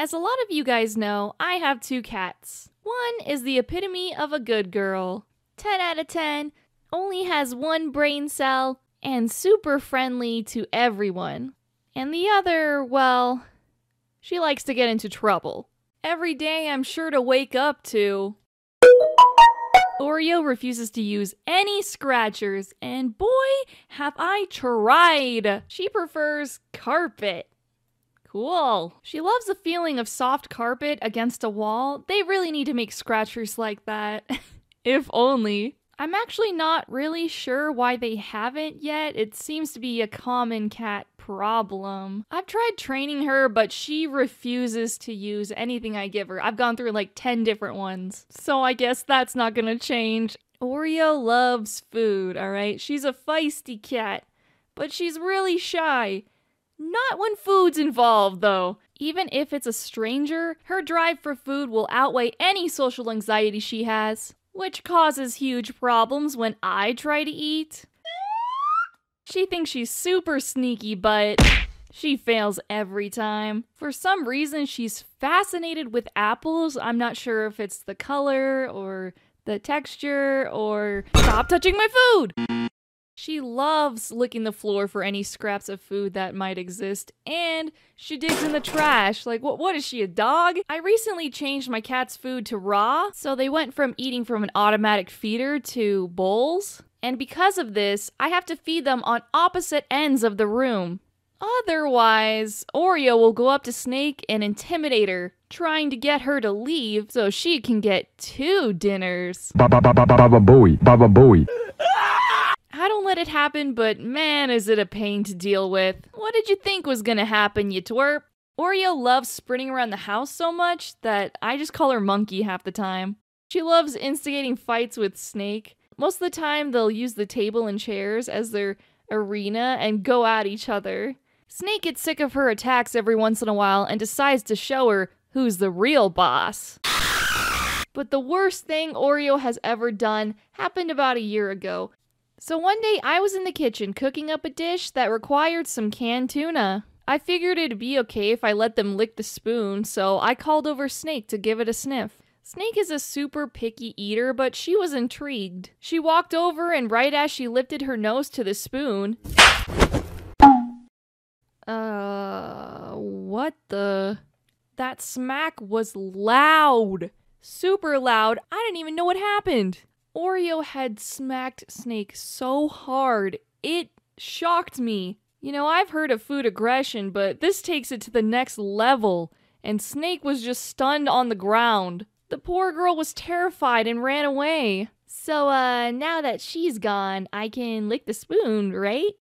As a lot of you guys know, I have two cats. One is the epitome of a good girl. 10 out of 10, only has one brain cell, and super friendly to everyone. And the other, well, she likes to get into trouble. Every day I'm sure to wake up to. Oryo refuses to use any scratchers, and boy, have I tried! She prefers carpet. Cool. She loves the feeling of soft carpet against a wall. They really need to make scratchers like that. if only. I'm actually not really sure why they haven't yet. It seems to be a common cat problem. I've tried training her, but she refuses to use anything I give her. I've gone through like 10 different ones. So I guess that's not gonna change. Oryo loves food, alright? She's a feisty cat, but she's really shy. Not when food's involved, though. Even if it's a stranger, her drive for food will outweigh any social anxiety she has which causes huge problems when I try to eat. She thinks she's super sneaky, but she fails every time. For some reason, she's fascinated with apples. I'm not sure if it's the color or the texture or stop touching my food. She loves licking the floor for any scraps of food that might exist, and she digs in the trash. Like, what, what is she, a dog? I recently changed my cat's food to raw, so they went from eating from an automatic feeder to bowls. And because of this, I have to feed them on opposite ends of the room. Otherwise, Oryo will go up to Snake and intimidate her, trying to get her to leave so she can get two dinners. Baba Baba Baba Booey, Baba Booey. Let it happen, but man, is it a pain to deal with. What did you think was gonna happen, you twerp? Oryo loves sprinting around the house so much that I just call her Monkey half the time. She loves instigating fights with Snake. Most of the time, they'll use the table and chairs as their arena and go at each other. Snake gets sick of her attacks every once in a while and decides to show her who's the real boss. But the worst thing Oryo has ever done happened about a year ago. So one day I was in the kitchen cooking up a dish that required some canned tuna. I figured it'd be okay if I let them lick the spoon, so I called over Snake to give it a sniff. Snake is a super picky eater, but she was intrigued. She walked over, and right as she lifted her nose to the spoon. Uh, what the? That smack was loud. Super loud. I didn't even know what happened. Oryo had smacked Snake so hard, it shocked me. You know, I've heard of food aggression, but this takes it to the next level, and Snake was just stunned on the ground. The poor girl was terrified and ran away. So, uh, now that she's gone, I can lick the spoon, right?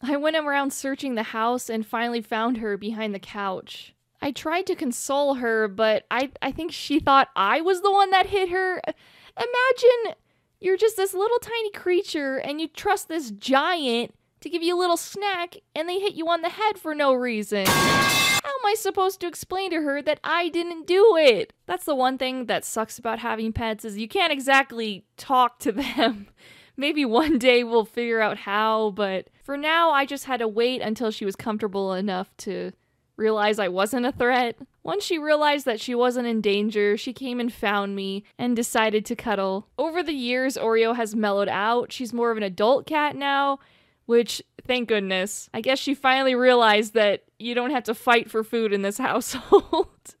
I went around searching the house and finally found her behind the couch. I tried to console her, but I, I think she thought I was the one that hit her. Imagine you're just this little tiny creature and you trust this giant to give you a little snack and they hit you on the head for no reason. How am I supposed to explain to her that I didn't do it? That's the one thing that sucks about having pets is you can't exactly talk to them. Maybe one day we'll figure out how, but for now I just had to wait until she was comfortable enough to realize I wasn't a threat. Once she realized that she wasn't in danger, she came and found me and decided to cuddle. Over the years, Oryo has mellowed out. She's more of an adult cat now, which, thank goodness. I guess she finally realized that you don't have to fight for food in this household.